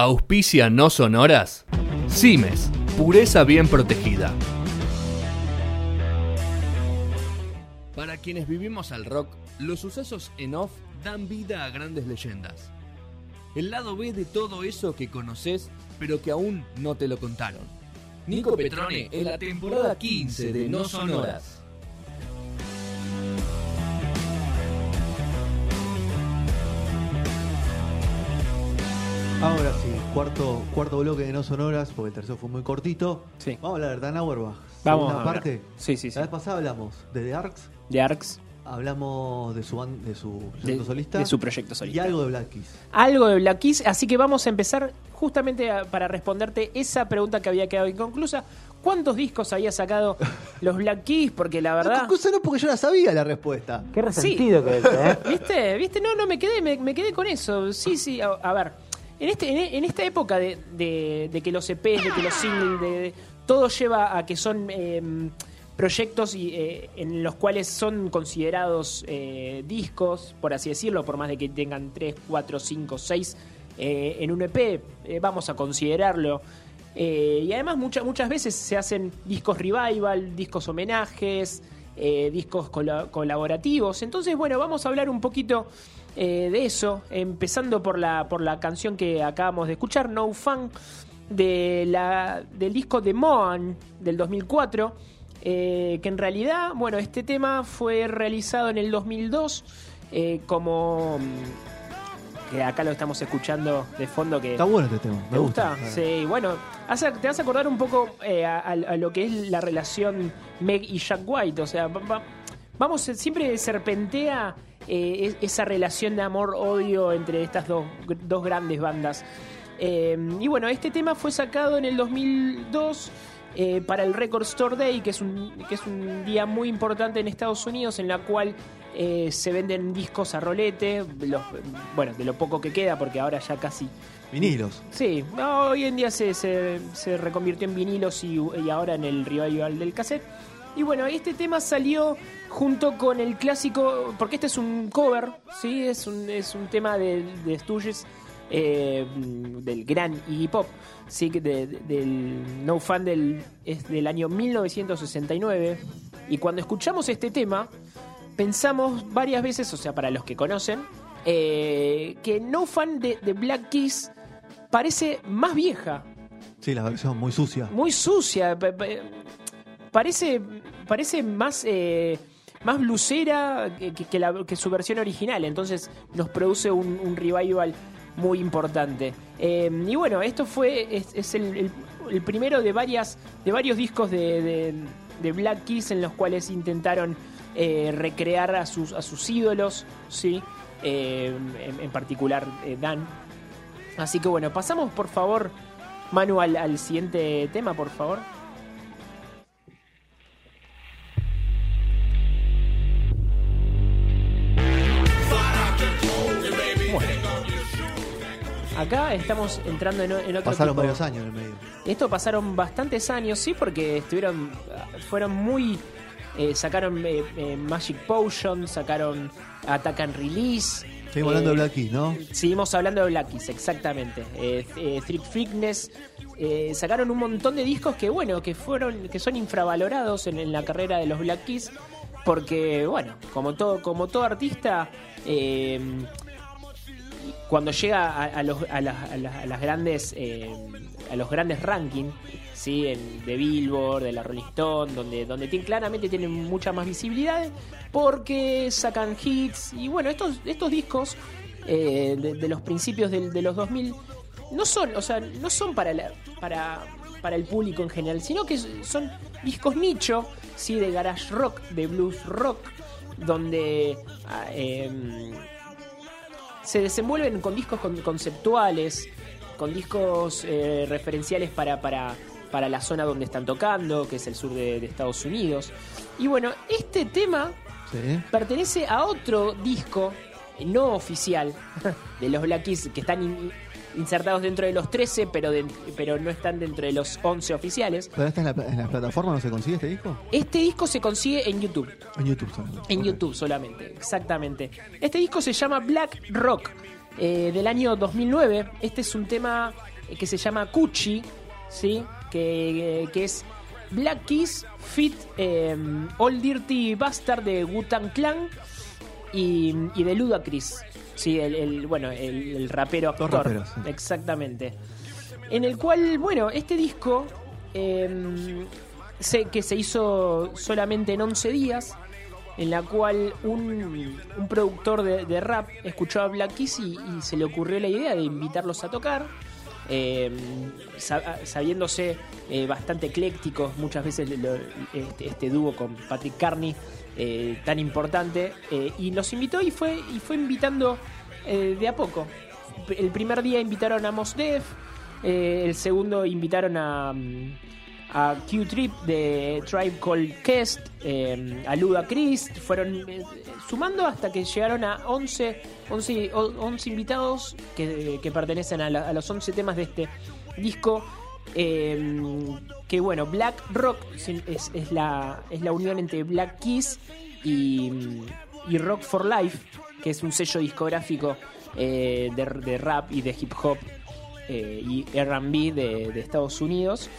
Auspicia no sonoras. Cimes, pureza bien protegida. Para quienes vivimos al rock, los sucesos en off dan vida a grandes leyendas. El lado B de todo eso que conoces, pero que aún no te lo contaron. Nico Petrone en la temporada 15 de No Sonoras. Ahora sí, cuarto, cuarto bloque de No Sonoras, porque el tercero fue muy cortito. Sí. Vamos a hablar de Dan Auerbach. Vamos Segunda a hablar. parte. Sí, sí, sí. La vez pasada hablamos de The Arcs, De Arcs, hablamos de su, ban- de su de, proyecto solista de su proyecto y solista. algo de Black Keys. Algo de Black Keys, así que vamos a empezar justamente a- para responderte esa pregunta que había quedado inconclusa. ¿Cuántos discos había sacado los Black Keys? Porque la No, verdad... conclusión no porque yo la sabía la respuesta. Qué resentido que es, ¿eh? ¿Viste? ¿Viste? No, no, me quedé, me, me quedé con eso. Sí, sí, a, a ver. En, este, en, esta época de, de- de que los EPs, de que los singles, de, todo lleva a que son eh, proyectos y, eh, en los cuales son considerados eh, discos, por así decirlo, por más de que tengan 3, 4, 5, 6 en un EP, eh, vamos a considerarlo. Y además muchas muchas veces se hacen discos revival, discos homenajes, discos cola- colaborativos. Entonces, bueno, vamos a hablar un poquito eh, de eso, empezando por la, por la canción que acabamos de escuchar, No Fun, de la, del disco de Moan del 2004. eh, que en realidad, bueno, este tema fue realizado en el 2002 eh, como... mm, Que acá lo estamos escuchando de fondo que... Está bueno este tema, me ¿Te gusta? gusta. Sí, bueno, hace- te vas a acordar un poco eh, a, a- a lo que es la relación Meg y Jack White. O sea, va- va- vamos, siempre serpentea eh, es- esa relación de amor-odio entre estas dos, dos grandes bandas. Eh, y bueno, este tema fue sacado en el 2002 eh, para el Record Store Day, que es, un, que es un día muy importante en Estados Unidos, en la cual eh, se venden discos a rolete, los- bueno, de lo poco que queda, porque ahora ya casi Vinilos. Sí, no, hoy en día se, se, se reconvirtió en vinilos y, y ahora en el revival del cassette. Y bueno, este tema salió junto con el clásico, porque este es un cover, ¿sí? Es un, es un tema de, de Stooges, eh, del gran Iggy Pop, ¿sí? de- de- del No Fan del, es del año 1969. Y cuando escuchamos este tema, pensamos varias veces, o sea, para los que conocen, eh, que No Fan de, de Black Keys parece más vieja, Sí, la versión muy sucia. muy sucia, pa- pa- parece, parece más, eh, más blusera que, la- que su versión original, entonces nos produce un, un revival muy importante. Eh, y bueno, esto fue es, es el, el- primero de varias de varios discos de, de- de Black Keys en los cuales intentaron eh, recrear a sus, a sus ídolos, sí, Eh, en, particular eh, Dan. Así que bueno, pasamos por favor, Manu, al siguiente tema, por favor. Acá estamos entrando en, en otro Pasaron tipo- varios años en el medio. esto pasaron bastantes años, sí, porque estuvieron, fueron muy, eh, sacaron eh, eh, Magic Potion, sacaron Attack and Release. Seguimos hablando de Black Keys, ¿no? Seguimos hablando de Black Keys, exactamente. Thrift Fitness. eh, sacaron un montón de discos que, bueno, que fueron, que son infravalorados en, en la carrera de los Black Keys. Porque, bueno, como todo, como todo artista, eh, cuando llega a, a los, a, las, a las- las grandes eh, a los grandes rankings sí de Billboard de la Rolling Stone donde donde tienen- claramente tienen mucha más visibilidad porque sacan hits. Y bueno estos estos discos eh, de, de los principios del- de, los 2000 no son o sea no son para la- para para el público en general sino que son discos nicho sí de garage rock de blues rock donde ah, em, se desenvuelven con discos con- conceptuales, con discos eh, referenciales para, para, para la zona donde están tocando, que es el sur de, de Estados Unidos. Y bueno, este tema Sí. pertenece a otro disco no oficial de los Black Keys que están in- insertados dentro de los 13, pero, de- pero no están dentro de los 11 oficiales. ¿Pero esta en la, en la plataforma no se consigue este disco? Este disco se consigue en YouTube. En YouTube solamente. En. YouTube solamente, exactamente. Este disco se llama Black Rock. eh, del año 2009. Este es un tema que se llama Cuchi, ¿sí? que, que es Black Keys Fit eh, All Dirty Bastard de Wu-Tang Clan y, y de Ludacris. Sí, el, el- bueno, el, el rapero actor. raperos, sí. Exactamente. En el cual, bueno, este disco eh, se- que se hizo solamente en 11 días, en la cual un, un productor de, de rap escuchó a Black Keys y, y se le ocurrió la idea de invitarlos a tocar. eh, sa- sabiéndose eh, bastante eclécticos, muchas veces lo- este, este dúo con Patrick Carney eh, tan importante, eh, y los invitó y fue, y fue invitando eh, de a poco. El primer día invitaron a Mos Def, el segundo invitaron a, mm, a Q-Trip de Tribe Called Quest, a Luda Christ, fueron sumando hasta que llegaron a 11, 11, o- 11 invitados que, que pertenecen a, a los 11 temas de este disco. Eh, que bueno, Black Rock es, la, es la unión entre Black Keys y, Rock for Life, que es un sello discográfico eh, de, rap y de hip hop eh, y RB de, Estados Unidos.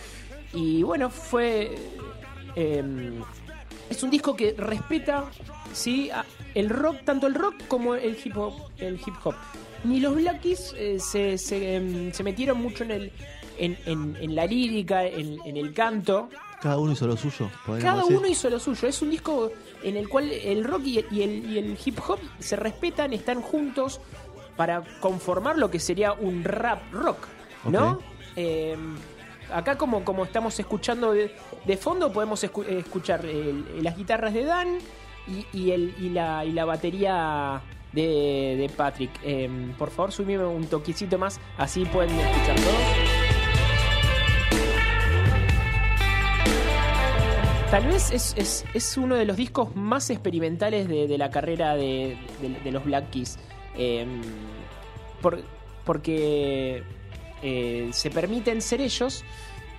Y bueno, fue. eh, es un disco que respeta ¿sí? el rock, tanto el rock como el hip hop. El hip hop. Ni los Black Keys eh, se, se, em, se metieron mucho en, el, en, en- en la lírica, en, en el canto. Cada uno hizo lo suyo. Cada decir. uno hizo lo suyo. Es un disco en el cual el rock y, y el, y el hip hop se respetan, están juntos para conformar lo que sería un rap rock, ¿no? Eh, acá como, como estamos escuchando de, de fondo podemos escu- escuchar el- las guitarras de Dan y, y el, y, la, y la batería de, de Patrick. Eh, por favor, subime un toquecito más, así pueden escuchar todos. Tal vez es, es- uno de los discos más experimentales de, la carrera de, de- los Black Keys. Eh, por- porque eh, se permiten ser ellos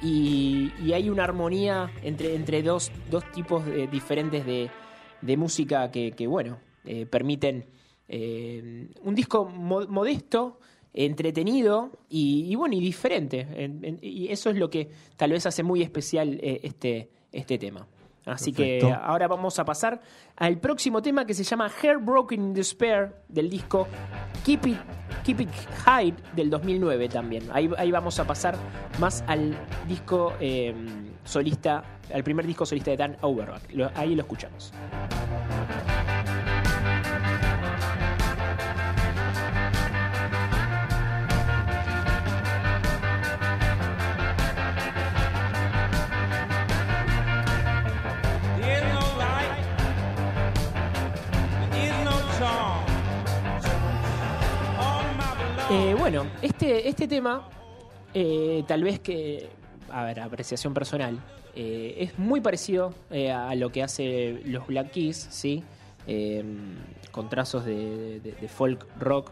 y, hay una armonía entre, entre dos, dos tipos diferentes de, música que, que, bueno, eh, permiten eh, un disco mo- modesto, entretenido y, bueno, y diferente. En- en- y eso es lo que tal vez hace muy especial eh, este, este tema. Así que ahora vamos a pasar al próximo tema que se llama Heartbroken in Despair del disco Keep It, Keep It High del 2009 también. Ahí, ahí vamos a pasar más al disco eh, solista, al primer disco solista de Dan Auerbach. Lo- ahí lo escuchamos. Eh, bueno, este, este tema, eh, tal vez que, a ver, apreciación personal, eh, es muy parecido a lo que hace los Black Keys, ¿sí? Eh, con trazos de, folk rock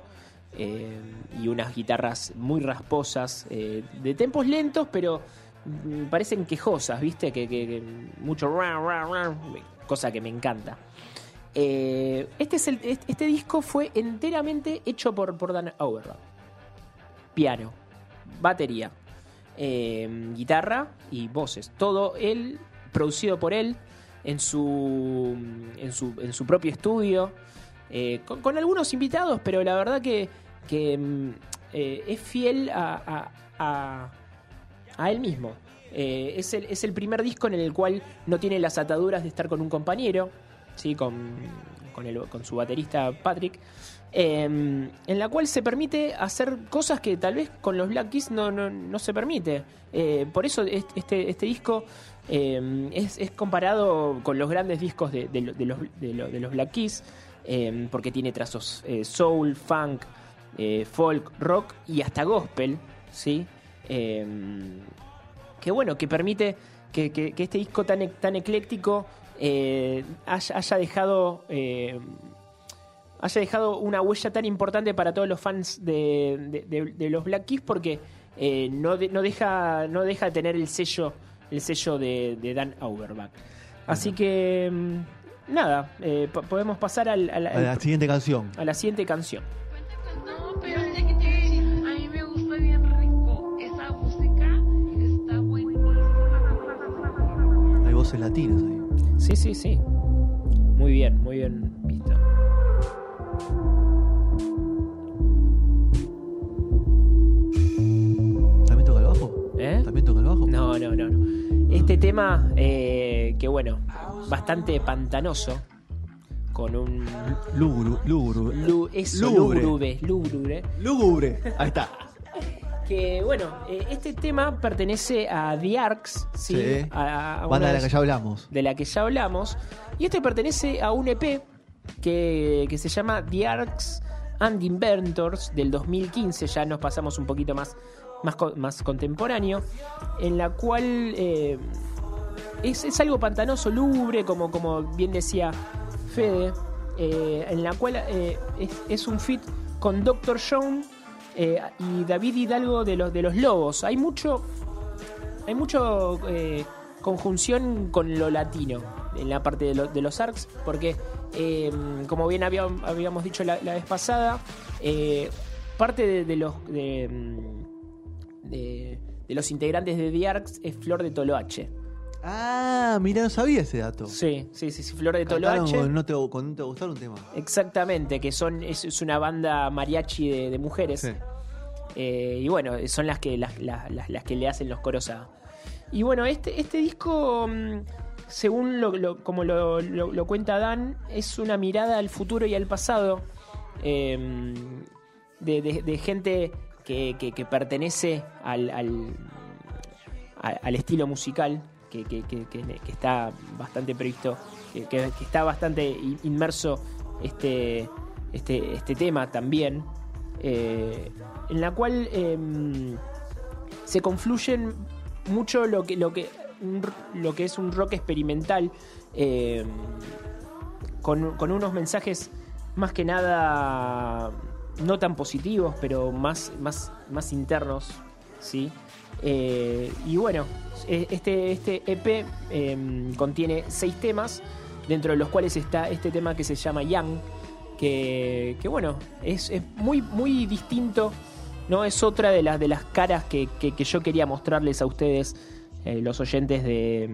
y unas guitarras muy rasposas, de tempos lentos, pero mm, parecen quejosas, ¿viste? Que, que- que mucho cosa que me encanta. Este, es este, este disco fue enteramente hecho por, por Dan Auerbach. Piano, batería, eh, guitarra y voces. Todo él, producido por él, en su, en su, en su propio estudio, eh, con, algunos invitados, pero la verdad que, que, mm, eh, es fiel a, a- a- a él mismo. Eh, es, el, es el primer disco en el cual no tiene las ataduras de estar con un compañero, ¿sí? con, con, el- con su baterista Patrick, eh, en la cual se permite hacer cosas que tal vez con los Black Keys no, no, no se permite. Eh, por eso es- este, este disco eh, es, es comparado con los grandes discos de, de lo- de los, de lo- de los Black Keys, eh, porque tiene trazos eh, soul, funk, eh, folk, rock y hasta gospel, ¿sí? Que bueno, que permite que, que- que este disco tan, e- tan ecléctico haya, haya dejado haya dejado una huella tan importante para todos los fans de, de, de, de los Black Keys porque eh, no, no, deja, no deja de tener el sello, el sello de, Dan Auerbach. Así que, mm, nada, eh, podemos pasar al, al, al, a la siguiente canción. A la siguiente canción. Hay voces latinas ahí. Sí, sí, sí. Muy bien, muy bien. No, no, no. no. Este tema, eh, que bueno, bastante pantanoso, con un... Lúgubre. Lúgubre. lu- eso, Lúgubre. lúgubre, lúgubre. Ahí está. Que bueno, eh, este tema pertenece a The Arcs, ¿sí? Sí. A, Banda de la que ya hablamos. de la que ya hablamos. Y este pertenece a un EP que, que se llama The Arcs and Inventors del 2015. Ya nos pasamos un poquito más, más, más contemporáneo. En la cual eh, es, es algo pantanoso, lúgubre, como, como bien decía Fede. eh, en la cual eh, es, un fit con Dr. John y David Hidalgo de los, de los Lobos. Hay mucho hay mucho conjunción con lo latino en la parte de, lo- de los arcs, porque como bien habíamos, habíamos dicho la, vez pasada, parte de, los de- los integrantes de The Arcs es Flor de Toloache. Ah, mira, no sabía ese dato. Sí, sí, sí, sí, Flor de Cantaron Toloache. con no te, con no te gustar un tema. Exactamente, que son es, es una banda mariachi de, de mujeres. Sí. Eh, y bueno, son las que las, las- las- las que le hacen los coros a. Y bueno, este, este disco, mm, según lo, lo- como lo, lo- lo cuenta Dan, es una mirada al futuro y al pasado. eh, de, de- de gente que, pertenece al, al, estilo musical que, que- está bastante previsto, que, está bastante in- inmerso este, este, este tema también, eh, en la cual em, se confluyen mucho lo que, lo que, lo que es un rock experimental, em, con, con unos mensajes más que nada no tan positivos, pero más, más, más internos, ¿sí? Eh, y bueno, este, este EP em, contiene seis temas, dentro de los cuales está este tema que se llama Young, que, que bueno, es, es muy, muy distinto, ¿no? Es otra de las, de las caras que, que- yo quería mostrarles a ustedes, eh, los oyentes de,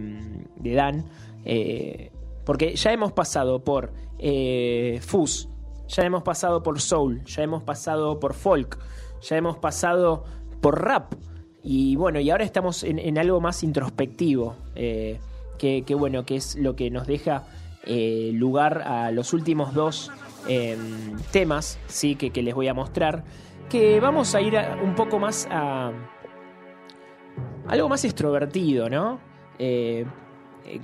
de Dan, eh, porque ya hemos pasado por Fuzz, ya hemos pasado por Soul, ya hemos pasado por Folk, ya hemos pasado por Rap. Y bueno, y ahora estamos en, algo más introspectivo, eh, que, bueno, que es lo que nos deja eh, lugar a los últimos dos eh, temas, sí, que, les voy a mostrar, que vamos a ir un poco más a algo más extrovertido, ¿no? Eh,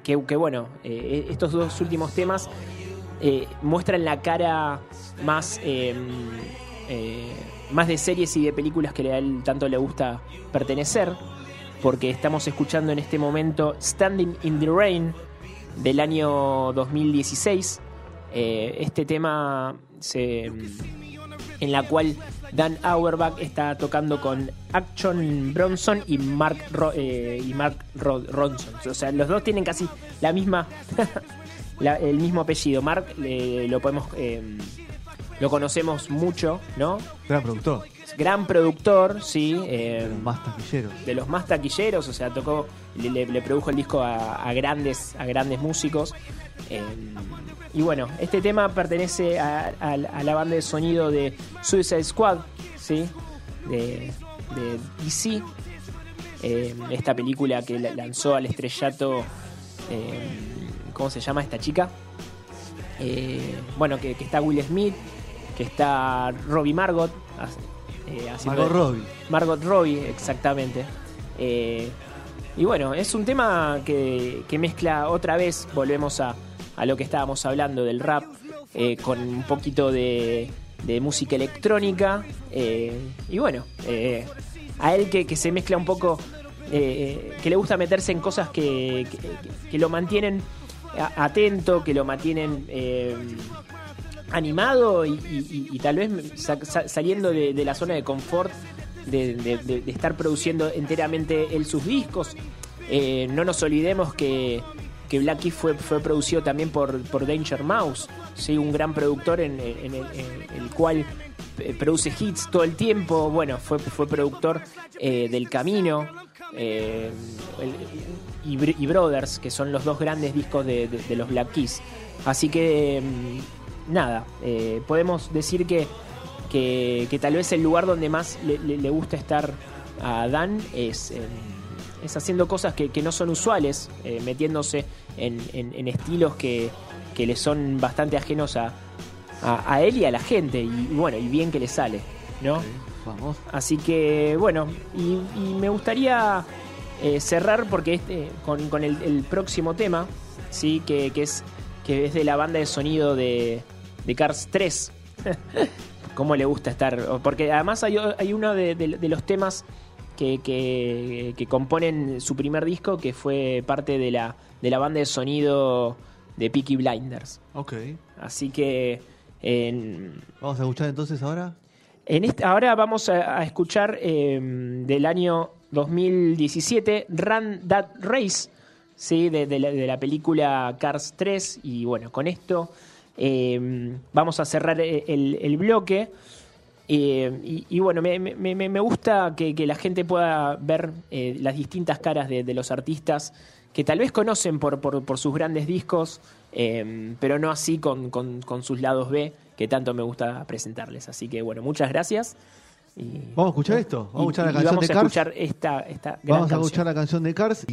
que, que bueno, estos dos últimos temas muestran la cara más, eh, eh, más de series y de películas que a él tanto le gusta pertenecer, porque estamos escuchando en este momento Standing in the Rain del año 2016. Eh, este tema se, en la cual Dan Auerbach está tocando con Action Bronson y Mark, eh, y Mark Ro- Ronson. O sea, los dos tienen casi la misma el mismo apellido. Mark eh, lo podemos eh, lo conocemos mucho, ¿no? Gran productor. Gran productor, sí. eh, Más taquilleros. de los más taquilleros, o sea, tocó, le, produjo el disco a, a grandes, a grandes músicos. Eh, y bueno, este tema pertenece a, a- a la banda de sonido de Suicide Squad, ¿sí? De, de DC. Eh, esta película que la- lanzó al estrellato, ¿cómo se llama esta chica? Eh, bueno, que, que está Will Smith, que está Robbie Margot. eh, haciendo- Margot Robbie. Margot Robbie, exactamente. Eh, y bueno, es un tema que, que mezcla otra vez, volvemos a, a lo que estábamos hablando del rap, eh, con un poquito de, de música electrónica. y bueno, a él que, que se mezcla un poco, que le gusta meterse en cosas que, que- lo mantienen atento, que lo mantienen... animado y, tal vez sa- sa- saliendo de, la zona de confort de, estar produciendo enteramente él sus discos. Eh, no nos olvidemos que, que Black Keys fue, fue producido también por, Danger Mouse, ¿sí? un gran productor en, el, cual eh, produce hits todo el tiempo. Bueno, fue, fue productor eh, del Camino. y, Br- y Brothers, que son los dos grandes discos de, de- de los Black Keys. Así que, mm, nada, eh, podemos decir que, que, que tal vez el lugar donde más le, le- le gusta estar a Dan es, en- es haciendo cosas que, que no son usuales, eh, metiéndose en, en- en estilos que, que le son bastante ajenos a, a, a él y a la gente. Y bueno, y bien que le sale, ¿no? Vamos. Así que bueno, y, y me gustaría eh, cerrar porque este, con, con el, el próximo tema, sí, que, que es que es de la banda de sonido de, de Cars 3. Cómo le gusta estar. Porque además hay, hay uno de, de- de los temas que, que, que componen su primer disco que fue parte de la, de la banda de sonido de Peaky Blinders. Ok. Así que en, Vamos a escuchar entonces ahora. en este, ahora vamos a, a escuchar eh, del año 2017 Run That Race, ¿sí? de, de la, de la película Cars 3. Y bueno, con esto eh, vamos a cerrar el, el- el bloque. Eh, y, y bueno, me, me- me- gusta que, que la gente pueda ver eh, las distintas caras de, de los artistas que tal vez conocen por, por- por sus grandes discos, eh, pero no así con, con- con sus lados B, que tanto me gusta presentarles. Así que bueno, muchas gracias. Y, Vamos a escuchar esto. Vamos a escuchar la y- y canción vamos de a Cars. escuchar esta, esta gran Vamos a canción. escuchar la canción de Cars.